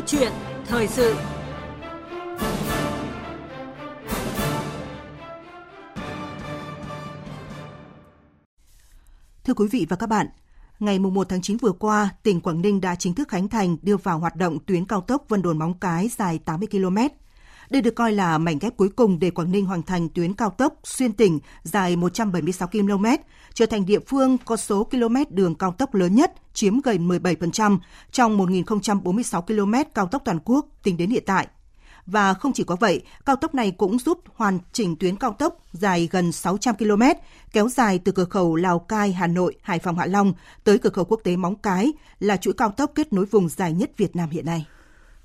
Câu chuyện thời sự Thưa quý vị và các bạn, ngày 1 tháng 9 vừa qua, tỉnh Quảng Ninh đã chính thức khánh thành đưa vào hoạt động tuyến cao tốc Vân Đồn Móng Cái dài 80 km. Đây được coi là mảnh ghép cuối cùng để Quảng Ninh hoàn thành tuyến cao tốc xuyên tỉnh dài 176 km, trở thành địa phương có số km đường cao tốc lớn nhất, chiếm gần 17% trong 1.046 km cao tốc toàn quốc tính đến hiện tại. Và không chỉ có vậy, cao tốc này cũng giúp hoàn chỉnh tuyến cao tốc dài gần 600 km, kéo dài từ cửa khẩu Lào Cai, Hà Nội, Hải Phòng, Hạ Long tới cửa khẩu quốc tế Móng Cái là chuỗi cao tốc kết nối vùng dài nhất Việt Nam hiện nay.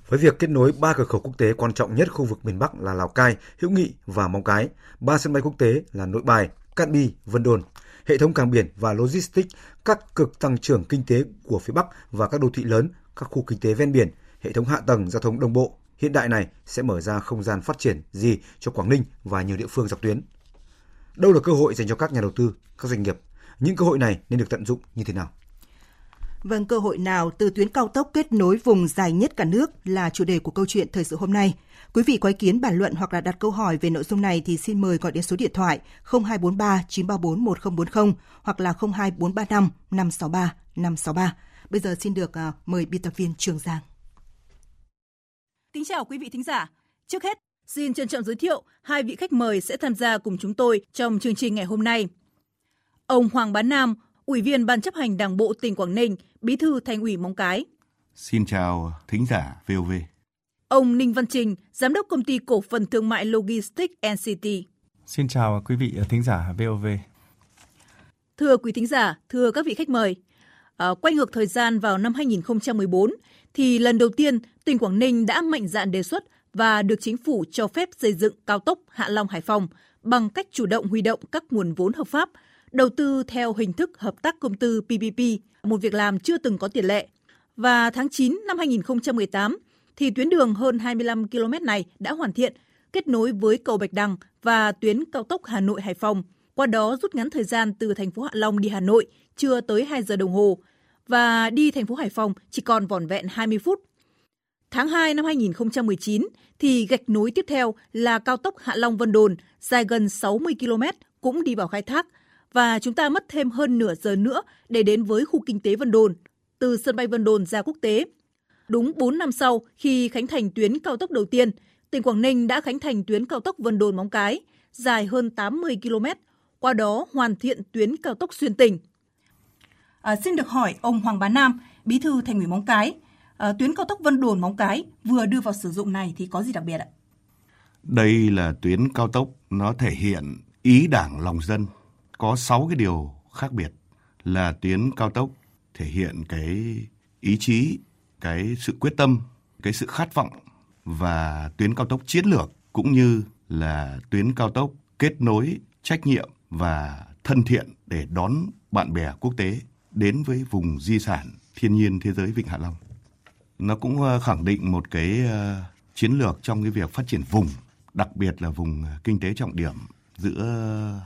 Với việc kết nối ba cửa khẩu quốc tế quan trọng nhất khu vực miền Bắc là Lào Cai, Hữu Nghị và Móng Cái, ba sân bay quốc tế là Nội Bài, Cát Bi, Vân Đồn, hệ thống cảng biển và logistics, các cực tăng trưởng kinh tế của phía Bắc và các đô thị lớn, các khu kinh tế ven biển, hệ thống hạ tầng giao thông đồng bộ hiện đại này sẽ mở ra không gian phát triển gì cho Quảng Ninh và nhiều địa phương dọc tuyến. Đâu là cơ hội dành cho các nhà đầu tư, các doanh nghiệp? Những cơ hội này nên được tận dụng như thế nào? Vâng, cơ hội nào từ tuyến cao tốc kết nối vùng dài nhất cả nước là chủ đề của câu chuyện thời sự hôm nay. Quý vị có ý kiến bàn luận hoặc là đặt câu hỏi về nội dung này thì xin mời gọi đến số điện thoại 0243 934 1040 hoặc là 02435 563 563. Bây giờ xin được à, mời biên tập viên Trường Giang. Kính chào quý vị thính giả. Trước hết, xin trân trọng giới thiệu hai vị khách mời sẽ tham gia cùng chúng tôi trong chương trình ngày hôm nay. Ông Hoàng Bán Nam, Ủy viên Ban chấp hành Đảng bộ tỉnh Quảng Ninh, Bí thư Thành ủy Móng Cái. Xin chào thính giả VOV. Ông Ninh Văn Trình, Giám đốc Công ty Cổ phần Thương mại Logistics NCT. Xin chào quý vị thính giả VOV. Thưa quý thính giả, thưa các vị khách mời, à, quay ngược thời gian vào năm 2014, thì lần đầu tiên tỉnh Quảng Ninh đã mạnh dạn đề xuất và được chính phủ cho phép xây dựng cao tốc Hạ Long Hải Phòng bằng cách chủ động huy động các nguồn vốn hợp pháp, đầu tư theo hình thức hợp tác công tư PPP, một việc làm chưa từng có tiền lệ. Và tháng 9 năm 2018 thì tuyến đường hơn 25 km này đã hoàn thiện, kết nối với cầu Bạch Đằng và tuyến cao tốc Hà Nội Hải Phòng, qua đó rút ngắn thời gian từ thành phố Hạ Long đi Hà Nội chưa tới 2 giờ đồng hồ và đi thành phố Hải Phòng chỉ còn vỏn vẹn 20 phút. Tháng 2 năm 2019 thì gạch nối tiếp theo là cao tốc Hạ Long Vân Đồn dài gần 60 km cũng đi vào khai thác và chúng ta mất thêm hơn nửa giờ nữa để đến với khu kinh tế Vân Đồn, từ sân bay Vân Đồn ra quốc tế. Đúng 4 năm sau khi khánh thành tuyến cao tốc đầu tiên, tỉnh Quảng Ninh đã khánh thành tuyến cao tốc Vân Đồn Móng Cái dài hơn 80 km, qua đó hoàn thiện tuyến cao tốc xuyên tỉnh. À, xin được hỏi ông Hoàng Bá Nam, Bí thư Thành ủy Móng Cái, à, tuyến cao tốc Vân Đồn Móng Cái vừa đưa vào sử dụng này thì có gì đặc biệt ạ? Đây là tuyến cao tốc nó thể hiện ý đảng lòng dân có 6 cái điều khác biệt là tuyến cao tốc thể hiện cái ý chí, cái sự quyết tâm, cái sự khát vọng và tuyến cao tốc chiến lược cũng như là tuyến cao tốc kết nối trách nhiệm và thân thiện để đón bạn bè quốc tế đến với vùng di sản thiên nhiên thế giới Vịnh Hạ Long. Nó cũng ờ, khẳng định một cái ờ, chiến lược trong cái việc phát triển vùng, đặc biệt là vùng ờ, kinh tế trọng điểm giữa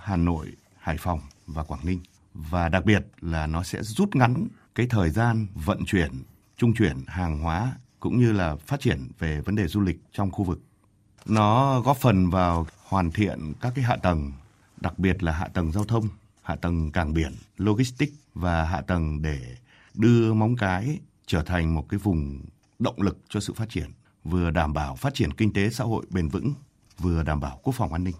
Hà Nội, Hải Phòng và Quảng Ninh. Và đặc biệt là nó sẽ rút ngắn cái thời gian vận chuyển, trung chuyển hàng hóa cũng như là phát triển về vấn đề du lịch trong khu vực. Nó góp phần vào hoàn thiện các cái hạ tầng, đặc biệt là hạ tầng giao thông, hạ tầng cảng biển, logistics và hạ tầng để đưa Móng Cái trở thành một cái vùng động lực cho sự phát triển, vừa đảm bảo phát triển kinh tế xã hội bền vững, vừa đảm bảo quốc phòng an ninh.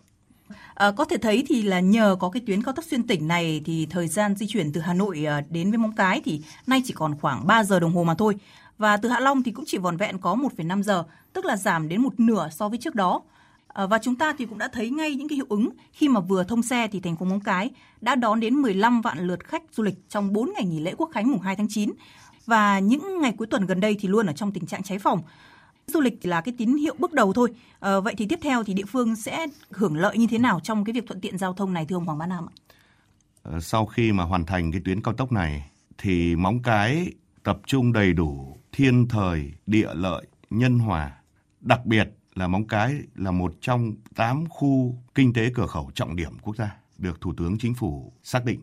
À, có thể thấy thì là nhờ có cái tuyến cao tốc xuyên tỉnh này thì thời gian di chuyển từ Hà Nội ờ, đến với Móng Cái thì nay chỉ còn khoảng 3 giờ đồng hồ mà thôi. Và từ Hạ Long thì cũng chỉ vòn vẹn có 1,5 giờ, tức là giảm đến một nửa so với trước đó. À, và chúng ta thì cũng đã thấy ngay những cái hiệu ứng khi mà vừa thông xe thì thành phố Móng Cái đã đón đến 15 vạn lượt khách du lịch trong 4 ngày nghỉ lễ Quốc khánh mùng 2 tháng 9. Và những ngày cuối tuần gần đây thì luôn ở trong tình trạng cháy phòng du lịch là cái tín hiệu bước đầu thôi. À, vậy thì tiếp theo thì địa phương sẽ hưởng lợi như thế nào trong cái việc thuận tiện giao thông này thưa ông Hoàng Bá Nam ạ? Ờ, sau khi mà hoàn thành cái tuyến cao tốc này thì Móng Cái tập trung đầy đủ thiên thời, địa lợi, nhân hòa. Đặc biệt là Móng Cái là một trong 8 khu kinh tế cửa khẩu trọng điểm quốc gia được Thủ tướng Chính phủ xác định.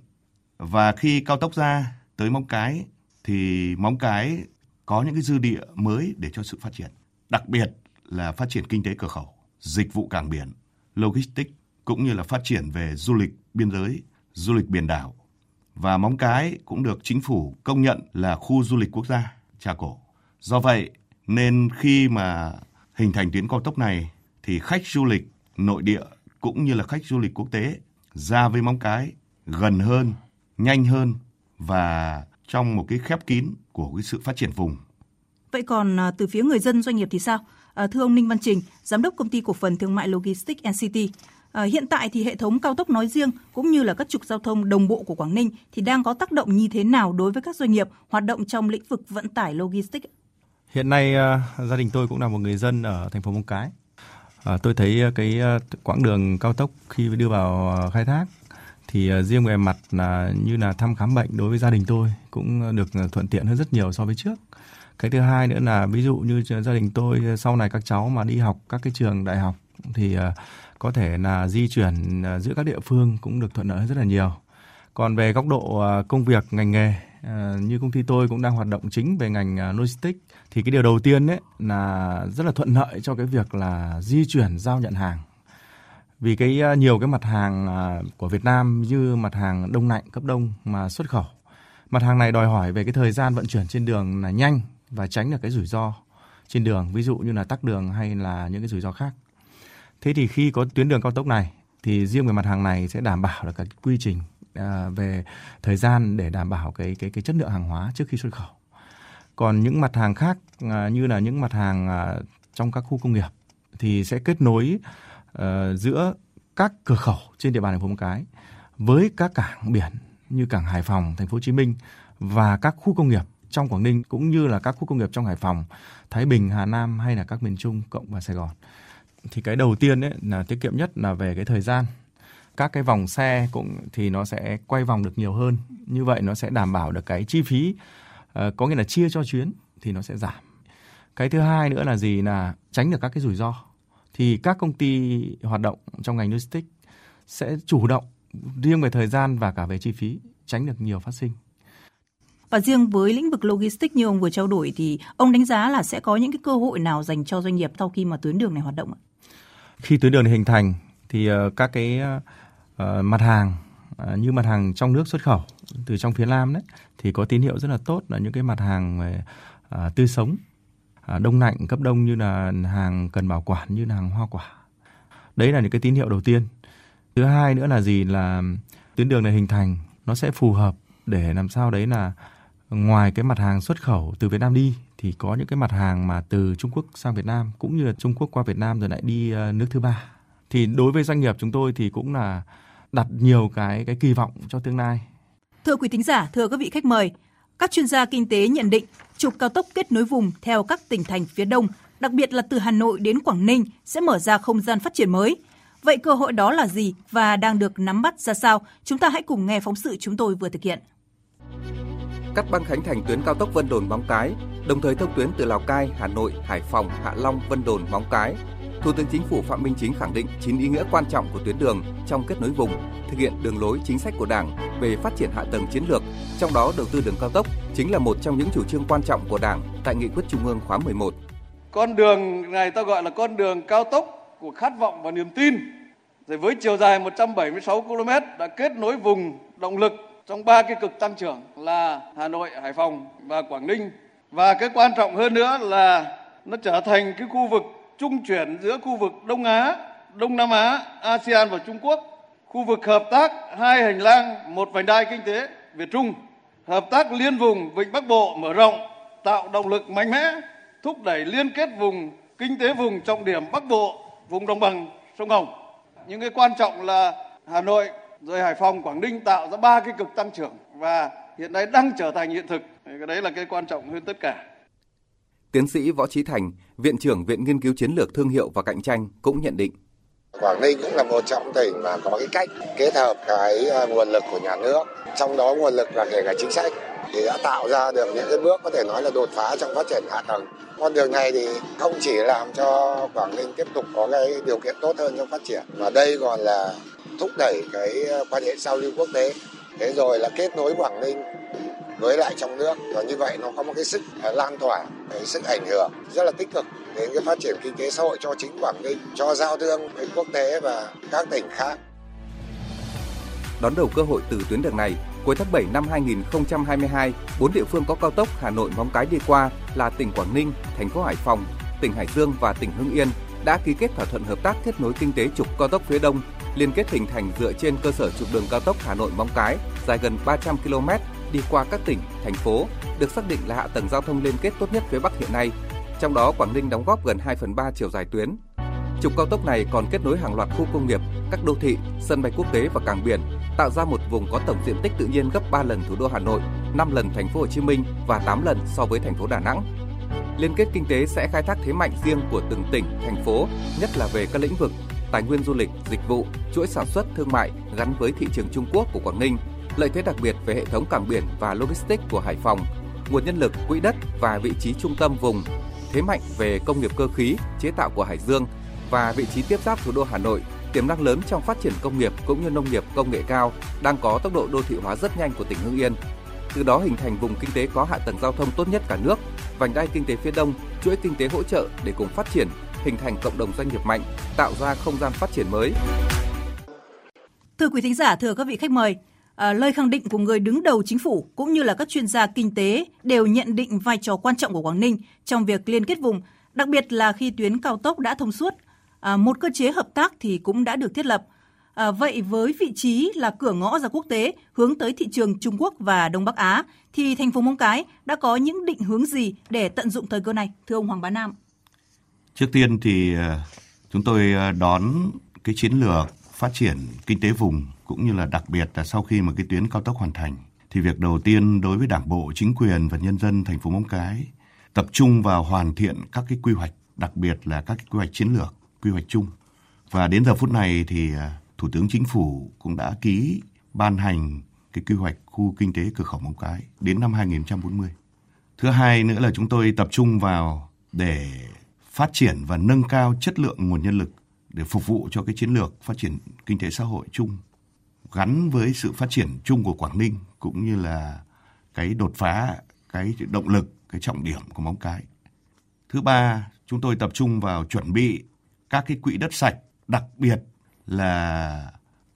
Và khi cao tốc ra tới Móng Cái thì Móng Cái có những cái dư địa mới để cho sự phát triển. Đặc biệt là phát triển kinh tế cửa khẩu, dịch vụ cảng biển, logistics cũng như là phát triển về du lịch biên giới, du lịch biển đảo. Và Móng Cái cũng được chính phủ công nhận là khu du lịch quốc gia Trà Cổ. Do vậy nên khi mà hình thành tuyến cao tốc này thì khách du lịch nội địa cũng như là khách du lịch quốc tế ra với Móng Cái gần hơn, nhanh hơn và trong một cái khép kín của cái sự phát triển vùng. Vậy còn à, từ phía người dân doanh nghiệp thì sao? À, thưa ông Ninh Văn Trình, giám đốc công ty cổ phần thương mại Logistics NCT, à, hiện tại thì hệ thống cao tốc nói riêng cũng như là các trục giao thông đồng bộ của Quảng Ninh thì đang có tác động như thế nào đối với các doanh nghiệp hoạt động trong lĩnh vực vận tải logistics? Hiện nay gia đình tôi cũng là một người dân ở thành phố Móng Cái. tôi thấy cái quãng đường cao tốc khi đưa vào khai thác thì riêng về mặt là như là thăm khám bệnh đối với gia đình tôi cũng được thuận tiện hơn rất nhiều so với trước cái thứ hai nữa là ví dụ như gia đình tôi, sau này các cháu mà đi học các cái trường đại học thì ờ, có thể là di chuyển ờ, giữa các địa phương cũng được thuận lợi rất là nhiều. Còn về góc độ ờ, công việc, ngành nghề như công ty tôi cũng đang hoạt động chính về ngành logistics thì cái điều đầu tiên đấy là rất là thuận lợi cho cái việc là di chuyển, giao nhận hàng. Vì cái nhiều cái mặt hàng của Việt Nam như mặt hàng đông lạnh, cấp đông mà xuất khẩu. Mặt hàng này đòi hỏi về cái thời gian vận chuyển trên đường là nhanh và tránh được cái rủi ro trên đường ví dụ như là tắc đường hay là những cái rủi ro khác. Thế thì khi có tuyến đường cao tốc này thì riêng về mặt hàng này sẽ đảm bảo được cái quy trình à, về thời gian để đảm bảo cái cái cái chất lượng hàng hóa trước khi xuất khẩu. Còn những mặt hàng khác à, như là những mặt hàng à, trong các khu công nghiệp thì sẽ kết nối uh, giữa các cửa khẩu trên địa bàn thành phố Móng Cái với các cảng biển như cảng Hải Phòng, thành phố Hồ Chí Minh và các khu công nghiệp trong Quảng Ninh cũng như là các khu công nghiệp trong Hải Phòng, Thái Bình, Hà Nam hay là các miền Trung cộng và Sài Gòn. Thì cái đầu tiên ấy là tiết kiệm nhất là về cái thời gian. Các cái vòng xe cũng thì nó sẽ quay vòng được nhiều hơn. Như vậy nó sẽ đảm bảo được cái chi phí uh, có nghĩa là chia cho chuyến thì nó sẽ giảm. Cái thứ hai nữa là gì là tránh được các cái rủi ro. Thì các công ty hoạt động trong ngành logistics sẽ chủ động riêng về thời gian và cả về chi phí tránh được nhiều phát sinh. Và riêng với lĩnh vực logistics như ông vừa trao đổi thì ông đánh giá là sẽ có những cái cơ hội nào dành cho doanh nghiệp sau khi mà tuyến đường này hoạt động ạ? Khi tuyến đường này hình thành thì ờ, các cái uh, mặt hàng uh, như mặt hàng trong nước xuất khẩu từ trong phía Nam đấy thì có tín hiệu rất là tốt là những cái mặt hàng về uh, tươi sống, uh, đông lạnh cấp đông như là hàng cần bảo quản như là hàng hoa quả. Đấy là những cái tín hiệu đầu tiên. Thứ hai nữa là gì là tuyến đường này hình thành nó sẽ phù hợp để làm sao đấy là ngoài cái mặt hàng xuất khẩu từ Việt Nam đi thì có những cái mặt hàng mà từ Trung Quốc sang Việt Nam cũng như là Trung Quốc qua Việt Nam rồi lại đi ờ, nước thứ ba. Thì đối với doanh nghiệp chúng tôi thì cũng là đặt nhiều cái cái kỳ vọng cho tương lai. Thưa quý thính giả, thưa các vị khách mời, các chuyên gia kinh tế nhận định trục cao tốc kết nối vùng theo các tỉnh thành phía Đông, đặc biệt là từ Hà Nội đến Quảng Ninh sẽ mở ra không gian phát triển mới. Vậy cơ hội đó là gì và đang được nắm bắt ra sao? Chúng ta hãy cùng nghe phóng sự chúng tôi vừa thực hiện cắt băng khánh thành tuyến cao tốc Vân Đồn Móng Cái, đồng thời thông tuyến từ Lào Cai, Hà Nội, Hải Phòng, Hạ Long, Vân Đồn, Móng Cái. Thủ tướng Chính phủ Phạm Minh Chính khẳng định chín ý nghĩa quan trọng của tuyến đường trong kết nối vùng, thực hiện đường lối chính sách của Đảng về phát triển hạ tầng chiến lược, trong đó đầu tư đường cao tốc chính là một trong những chủ trương quan trọng của Đảng tại Nghị quyết Trung ương khóa 11. Con đường này ta gọi là con đường cao tốc của khát vọng và niềm tin. Rồi với chiều dài 176 km đã kết nối vùng động lực trong ba cái cực tăng trưởng là Hà Nội, Hải Phòng và Quảng Ninh. Và cái quan trọng hơn nữa là nó trở thành cái khu vực trung chuyển giữa khu vực Đông Á, Đông Nam Á, ASEAN và Trung Quốc, khu vực hợp tác hai hành lang, một vành đai kinh tế Việt Trung, hợp tác liên vùng Vịnh Bắc Bộ mở rộng, tạo động lực mạnh mẽ, thúc đẩy liên kết vùng kinh tế vùng trọng điểm Bắc Bộ, vùng đồng bằng sông Hồng. Những cái quan trọng là Hà Nội rồi Hải Phòng, Quảng Ninh tạo ra ba cái cực tăng trưởng và hiện nay đang trở thành hiện thực. Cái đấy là cái quan trọng hơn tất cả. Tiến sĩ Võ Trí Thành, Viện trưởng Viện Nghiên cứu Chiến lược Thương hiệu và Cạnh tranh cũng nhận định. Quảng Ninh cũng là một trong tỉnh mà có cái cách kết hợp cái à, nguồn lực của nhà nước, trong đó nguồn lực là kể cả chính sách thì đã tạo ra được những cái bước có thể nói là đột phá trong phát triển hạ tầng. Con đường này thì không chỉ làm cho Quảng Ninh tiếp tục có cái điều kiện tốt hơn trong phát triển mà đây còn là thúc đẩy cái ờ, quan hệ giao lưu quốc tế. Thế rồi là kết nối Quảng Ninh với lại trong nước. Và như vậy nó có một cái sức ờ, lan tỏa cái sức ảnh hưởng rất là tích cực đến cái phát triển kinh tế xã hội cho chính Quảng Ninh cho giao thương với quốc tế và các tỉnh khác. Đón đầu cơ hội từ tuyến đường này cuối tháng 7 năm 2022, bốn địa phương có cao tốc Hà Nội Móng Cái đi qua là tỉnh Quảng Ninh, thành phố Hải Phòng, tỉnh Hải Dương và tỉnh Hưng Yên đã ký kết thỏa thuận hợp tác kết nối kinh tế trục cao tốc phía Đông liên kết hình thành dựa trên cơ sở trục đường cao tốc Hà Nội Móng Cái dài gần 300 km đi qua các tỉnh, thành phố được xác định là hạ tầng giao thông liên kết tốt nhất phía Bắc hiện nay. Trong đó Quảng Ninh đóng góp gần 2 phần 3 chiều dài tuyến. Trục cao tốc này còn kết nối hàng loạt khu công nghiệp, các đô thị, sân bay quốc tế và cảng biển, tạo ra một vùng có tổng diện tích tự nhiên gấp 3 lần thủ đô Hà Nội, 5 lần thành phố Hồ Chí Minh và 8 lần so với thành phố Đà Nẵng. Liên kết kinh tế sẽ khai thác thế mạnh riêng của từng tỉnh, thành phố, nhất là về các lĩnh vực tài nguyên du lịch, dịch vụ, chuỗi sản xuất thương mại gắn với thị trường Trung Quốc của Quảng Ninh, lợi thế đặc biệt về hệ thống cảng biển và logistics của Hải Phòng, nguồn nhân lực, quỹ đất và vị trí trung tâm vùng, thế mạnh về công nghiệp cơ khí, chế tạo của Hải Dương và vị trí tiếp giáp thủ đô Hà Nội, tiềm năng lớn trong phát triển công nghiệp cũng như nông nghiệp công nghệ cao đang có tốc độ đô thị hóa rất nhanh của tỉnh Hưng Yên. Từ đó hình thành vùng kinh tế có hạ tầng giao thông tốt nhất cả nước, vành đai kinh tế phía Đông, chuỗi kinh tế hỗ trợ để cùng phát triển, hình thành cộng đồng doanh nghiệp mạnh, tạo ra không gian phát triển mới. Thưa quý thính giả, thưa các vị khách mời, à, lời khẳng định của người đứng đầu chính phủ cũng như là các chuyên gia kinh tế đều nhận định vai trò quan trọng của Quảng Ninh trong việc liên kết vùng, đặc biệt là khi tuyến cao tốc đã thông suốt, à, một cơ chế hợp tác thì cũng đã được thiết lập. À, vậy với vị trí là cửa ngõ ra quốc tế hướng tới thị trường Trung Quốc và Đông Bắc Á thì thành phố Móng Cái đã có những định hướng gì để tận dụng thời cơ này thưa ông Hoàng Bá Nam? Trước tiên thì ờ, chúng tôi ờ, đón cái chiến lược phát triển kinh tế vùng cũng như là đặc biệt là sau khi mà cái tuyến cao tốc hoàn thành thì việc đầu tiên đối với Đảng bộ, chính quyền và nhân dân thành phố Móng Cái tập trung vào hoàn thiện các cái quy hoạch, đặc biệt là các cái quy hoạch chiến lược, quy hoạch chung. Và đến giờ phút này thì ờ, Thủ tướng Chính phủ cũng đã ký ban hành cái quy hoạch khu kinh tế cửa khẩu Móng Cái đến năm 2040. Thứ hai nữa là chúng tôi tập trung vào để phát triển và nâng cao chất lượng nguồn nhân lực để phục vụ cho cái chiến lược phát triển kinh tế xã hội chung gắn với sự phát triển chung của Quảng Ninh cũng như là cái đột phá, cái động lực, cái trọng điểm của Móng Cái. Thứ ba, chúng tôi tập trung vào chuẩn bị các cái quỹ đất sạch, đặc biệt là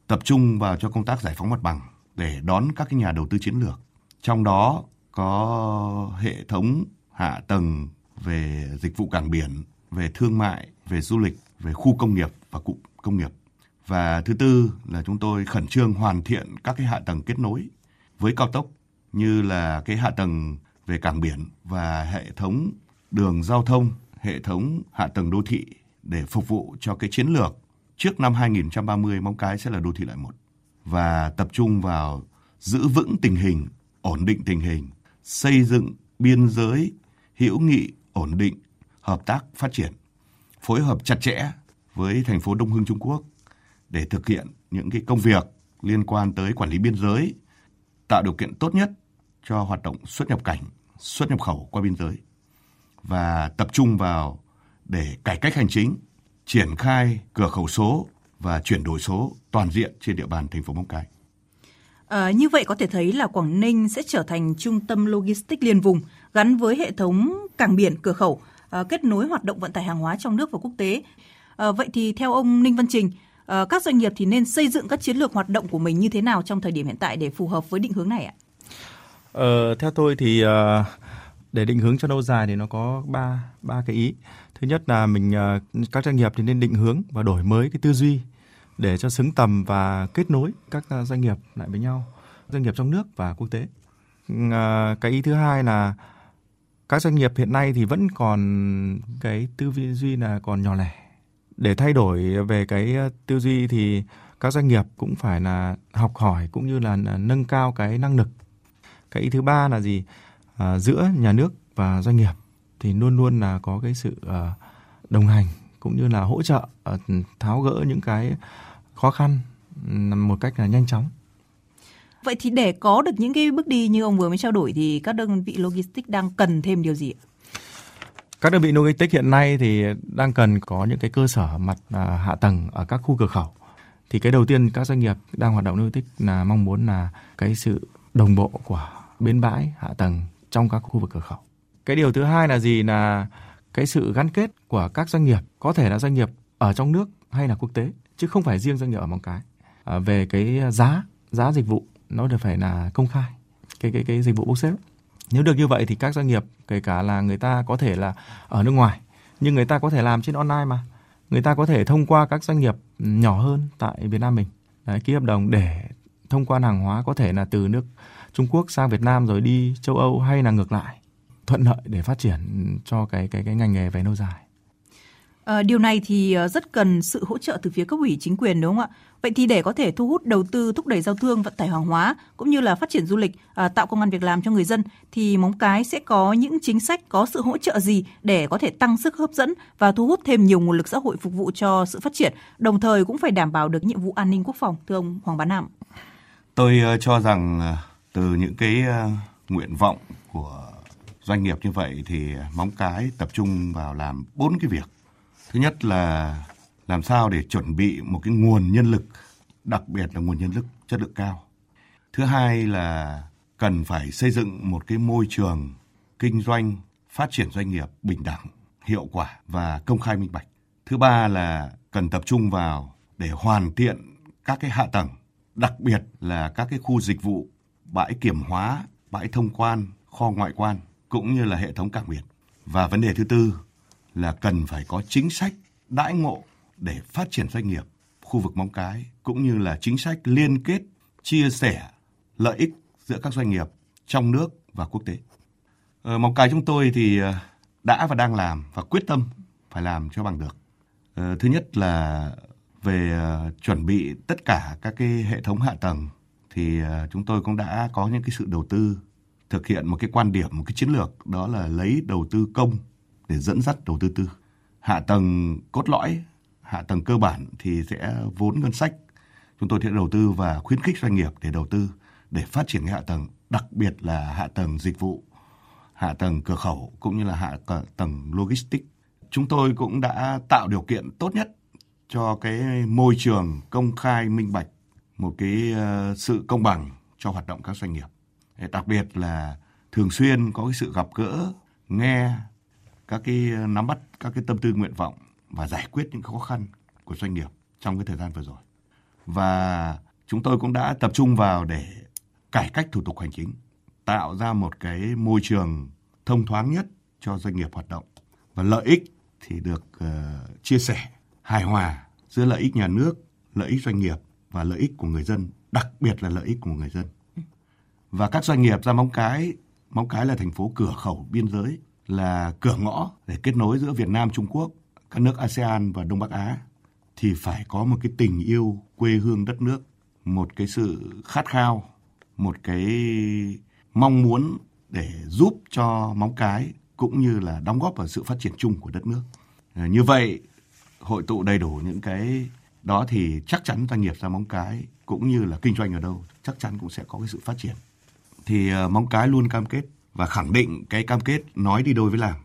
tập trung vào cho công tác giải phóng mặt bằng để đón các cái nhà đầu tư chiến lược. Trong đó có hệ thống hạ tầng về dịch vụ cảng biển, về thương mại, về du lịch, về khu công nghiệp và cụm công nghiệp. Và thứ tư là chúng tôi khẩn trương hoàn thiện các cái hạ tầng kết nối với cao tốc như là cái hạ tầng về cảng biển và hệ thống đường giao thông, hệ thống hạ tầng đô thị để phục vụ cho cái chiến lược trước năm 2030 Móng Cái sẽ là đô thị loại một và tập trung vào giữ vững tình hình, ổn định tình hình, xây dựng biên giới hữu nghị, ổn định, hợp tác phát triển, phối hợp chặt chẽ với thành phố Đông Hưng Trung Quốc để thực hiện những cái công việc liên quan tới quản lý biên giới, tạo điều kiện tốt nhất cho hoạt động xuất nhập cảnh, xuất nhập khẩu qua biên giới và tập trung vào để cải cách hành chính, triển khai cửa khẩu số và chuyển đổi số toàn diện trên địa bàn thành phố Móng Cái. À, như vậy có thể thấy là Quảng Ninh sẽ trở thành trung tâm logistics liên vùng gắn với hệ thống cảng biển cửa khẩu Ờ, kết nối hoạt động vận tải hàng hóa trong nước và quốc tế. Ờ, vậy thì theo ông Ninh Văn Trình, ờ, các doanh nghiệp thì nên xây dựng các chiến lược hoạt động của mình như thế nào trong thời điểm hiện tại để phù hợp với định hướng này ạ? Ờ, theo tôi thì để định hướng cho lâu dài thì nó có ba ba cái ý. Thứ nhất là mình các doanh nghiệp thì nên định hướng và đổi mới cái tư duy để cho xứng tầm và kết nối các doanh nghiệp lại với nhau, doanh nghiệp trong nước và quốc tế. Cái ý thứ hai là các doanh nghiệp hiện nay thì vẫn còn cái tư duy là còn nhỏ lẻ. Để thay đổi về cái ờ, tư duy thì các doanh nghiệp cũng phải là học hỏi cũng như là, nâng cao cái năng lực. Cái ý thứ ba là gì? À, giữa nhà nước và doanh nghiệp thì luôn luôn là có cái sự ờ, đồng hành cũng như là hỗ trợ tháo gỡ những cái khó khăn một cách là nhanh chóng. Vậy thì để có được những cái bước đi như ông vừa mới trao đổi thì các đơn vị logistics đang cần thêm điều gì ạ? Các đơn vị logistics hiện nay thì đang cần có những cái cơ sở mặt à, hạ tầng ở các khu cửa khẩu. Thì cái đầu tiên các doanh nghiệp đang hoạt động logistics là mong muốn là cái sự đồng bộ của bến bãi, hạ tầng trong các khu vực cửa khẩu. Cái điều thứ hai là gì là cái sự gắn kết của các doanh nghiệp, có thể là doanh nghiệp ở trong nước hay là quốc tế, chứ không phải riêng doanh nghiệp ở Móng Cái. À, về cái giá, giá dịch vụ nó được phải là công khai, cái cái cái dịch vụ bốc xếp. Nếu được như vậy thì các doanh nghiệp kể cả là người ta có thể là ở nước ngoài nhưng người ta có thể làm trên online mà người ta có thể thông qua các doanh nghiệp nhỏ hơn tại Việt Nam mình Đấy, ký hợp đồng để thông quan hàng hóa có thể là từ nước Trung Quốc sang Việt Nam rồi đi châu Âu hay là ngược lại thuận lợi để phát triển cho cái cái cái ngành nghề về lâu dài. À, điều này thì ờ, rất cần sự hỗ trợ từ phía cấp ủy chính quyền đúng không ạ? Vậy thì để có thể thu hút đầu tư thúc đẩy giao thương vận tải hàng hóa cũng như là phát triển du lịch, à, tạo công an việc làm cho người dân thì Móng Cái sẽ có những chính sách có sự hỗ trợ gì để có thể tăng sức hấp dẫn và thu hút thêm nhiều nguồn lực xã hội phục vụ cho sự phát triển, đồng thời cũng phải đảm bảo được nhiệm vụ an ninh quốc phòng thưa ông Hoàng Bá Nam. Tôi uh, cho rằng từ những cái uh, nguyện vọng của doanh nghiệp như vậy thì Móng Cái tập trung vào làm bốn cái việc. Thứ nhất là làm sao để chuẩn bị một cái nguồn nhân lực, đặc biệt là nguồn nhân lực chất lượng cao. Thứ hai là cần phải xây dựng một cái môi trường kinh doanh, phát triển doanh nghiệp bình đẳng, hiệu quả và công khai minh bạch. Thứ ba là cần tập trung vào để hoàn thiện các cái hạ tầng, đặc biệt là các cái khu dịch vụ, bãi kiểm hóa, bãi thông quan, kho ngoại quan cũng như là hệ thống cảng biển. Và vấn đề thứ tư là cần phải có chính sách đãi ngộ để phát triển doanh nghiệp, khu vực Móng Cái, cũng như là chính sách liên kết, chia sẻ lợi ích giữa các doanh nghiệp trong nước và quốc tế. Ở Móng Cái chúng tôi thì ờ, đã và đang làm và quyết tâm phải làm cho bằng được. Ờ, thứ nhất là về chuẩn bị tất cả các cái hệ thống hạ tầng thì chúng tôi cũng đã có những cái sự đầu tư, thực hiện một cái quan điểm, một cái chiến lược, đó là lấy đầu tư công để dẫn dắt đầu tư tư. Hạ tầng cốt lõi, hạ tầng cơ bản thì sẽ vốn ngân sách. Chúng tôi sẽ đầu tư và khuyến khích doanh nghiệp để đầu tư, để phát triển cái hạ tầng, đặc biệt là hạ tầng dịch vụ, hạ tầng cửa khẩu cũng như là hạ tầng logistics. Chúng tôi cũng đã tạo điều kiện tốt nhất cho cái môi trường công khai minh bạch, một cái ờ, sự công bằng cho hoạt động các doanh nghiệp. Đặc biệt là thường xuyên có cái sự gặp gỡ, nghe các cái ờ, nắm bắt các cái tâm tư nguyện vọng và giải quyết những khó khăn của doanh nghiệp trong cái thời gian vừa rồi. Và chúng tôi cũng đã tập trung vào để cải cách thủ tục hành chính, tạo ra một cái môi trường thông thoáng nhất cho doanh nghiệp hoạt động và lợi ích thì được uh, chia sẻ hài hòa giữa lợi ích nhà nước, lợi ích doanh nghiệp và lợi ích của người dân, đặc biệt là lợi ích của người dân. Và các doanh nghiệp ra Móng Cái, Móng Cái là thành phố cửa khẩu biên giới, là cửa ngõ để kết nối giữa Việt Nam, Trung Quốc các nước ASEAN và Đông Bắc Á thì phải có một cái tình yêu quê hương đất nước, một cái sự khát khao, một cái mong muốn để giúp cho móng cái cũng như là đóng góp vào sự phát triển chung của đất nước. À, như vậy hội tụ đầy đủ những cái đó thì chắc chắn doanh nghiệp ra móng cái cũng như là kinh doanh ở đâu chắc chắn cũng sẽ có cái sự phát triển. Thì à, móng cái luôn cam kết và khẳng định cái cam kết nói đi đôi với làm.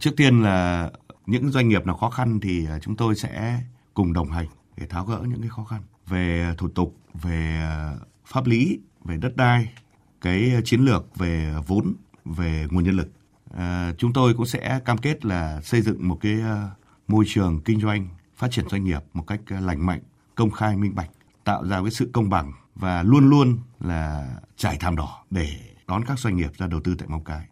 Trước tiên là những doanh nghiệp nào khó khăn thì à, chúng tôi sẽ cùng đồng hành để tháo gỡ những cái khó khăn về thủ tục, về à, pháp lý, về đất đai, cái chiến lược về vốn, về nguồn nhân lực. À, chúng tôi cũng sẽ cam kết là xây dựng một cái à, môi trường kinh doanh, phát triển doanh nghiệp một cách lành mạnh, công khai, minh bạch, tạo ra cái sự công bằng và luôn luôn là trải thảm đỏ để đón các doanh nghiệp ra đầu tư tại Móng Cái.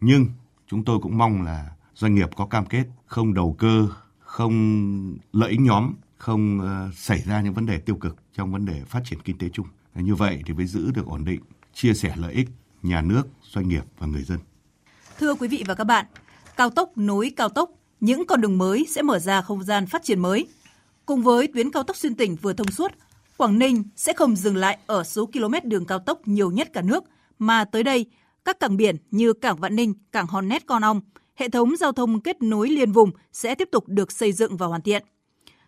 Nhưng chúng tôi cũng mong là doanh nghiệp có cam kết không đầu cơ, không lợi ích nhóm, không uh, xảy ra những vấn đề tiêu cực trong vấn đề phát triển kinh tế chung. Như vậy thì mới giữ được ổn định, chia sẻ lợi ích nhà nước, doanh nghiệp và người dân. Thưa quý vị và các bạn, cao tốc nối cao tốc, những con đường mới sẽ mở ra không gian phát triển mới. Cùng với tuyến cao tốc xuyên tỉnh vừa thông suốt, Quảng Ninh sẽ không dừng lại ở số km đường cao tốc nhiều nhất cả nước, mà tới đây, các cảng biển như cảng Vạn Ninh, cảng Hòn Nét Con Ong – hệ thống giao thông kết nối liên vùng sẽ tiếp tục được xây dựng và hoàn thiện.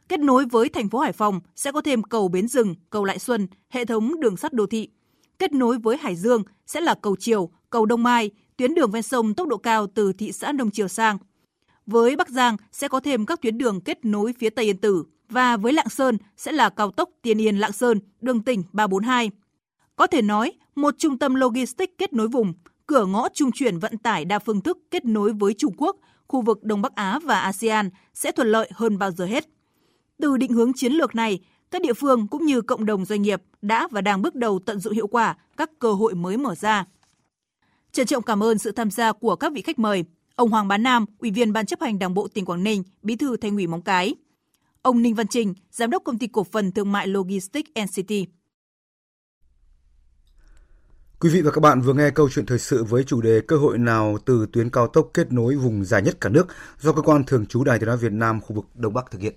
Kết nối với thành phố Hải Phòng sẽ có thêm cầu Bến Rừng, cầu Lại Xuân, hệ thống đường sắt đô thị. Kết nối với Hải Dương sẽ là cầu Triều, cầu Đông Mai, tuyến đường ven sông tốc độ cao từ thị xã Đông Triều sang. Với Bắc Giang sẽ có thêm các tuyến đường kết nối phía Tây Yên Tử và với Lạng Sơn sẽ là cao tốc Tiên Yên Lạng Sơn, đường tỉnh 342. Có thể nói, một trung tâm logistics kết nối vùng, cửa ngõ trung chuyển vận tải đa phương thức kết nối với Trung Quốc, khu vực Đông Bắc Á và ASEAN sẽ thuận lợi hơn bao giờ hết. Từ định hướng chiến lược này, các địa phương cũng như cộng đồng doanh nghiệp đã và đang bước đầu tận dụng hiệu quả các cơ hội mới mở ra. Trân trọng cảm ơn sự tham gia của các vị khách mời. Ông Hoàng Bá Nam, Ủy viên Ban chấp hành Đảng bộ tỉnh Quảng Ninh, Bí thư Thành ủy Móng Cái. Ông Ninh Văn Trình, Giám đốc Công ty Cổ phần Thương mại Logistics NCT. Quý vị và các bạn vừa nghe câu chuyện thời sự với chủ đề cơ hội nào từ tuyến cao tốc kết nối vùng dài nhất cả nước do cơ quan thường trú Đài Tiếng nói Việt Nam khu vực Đông Bắc thực hiện.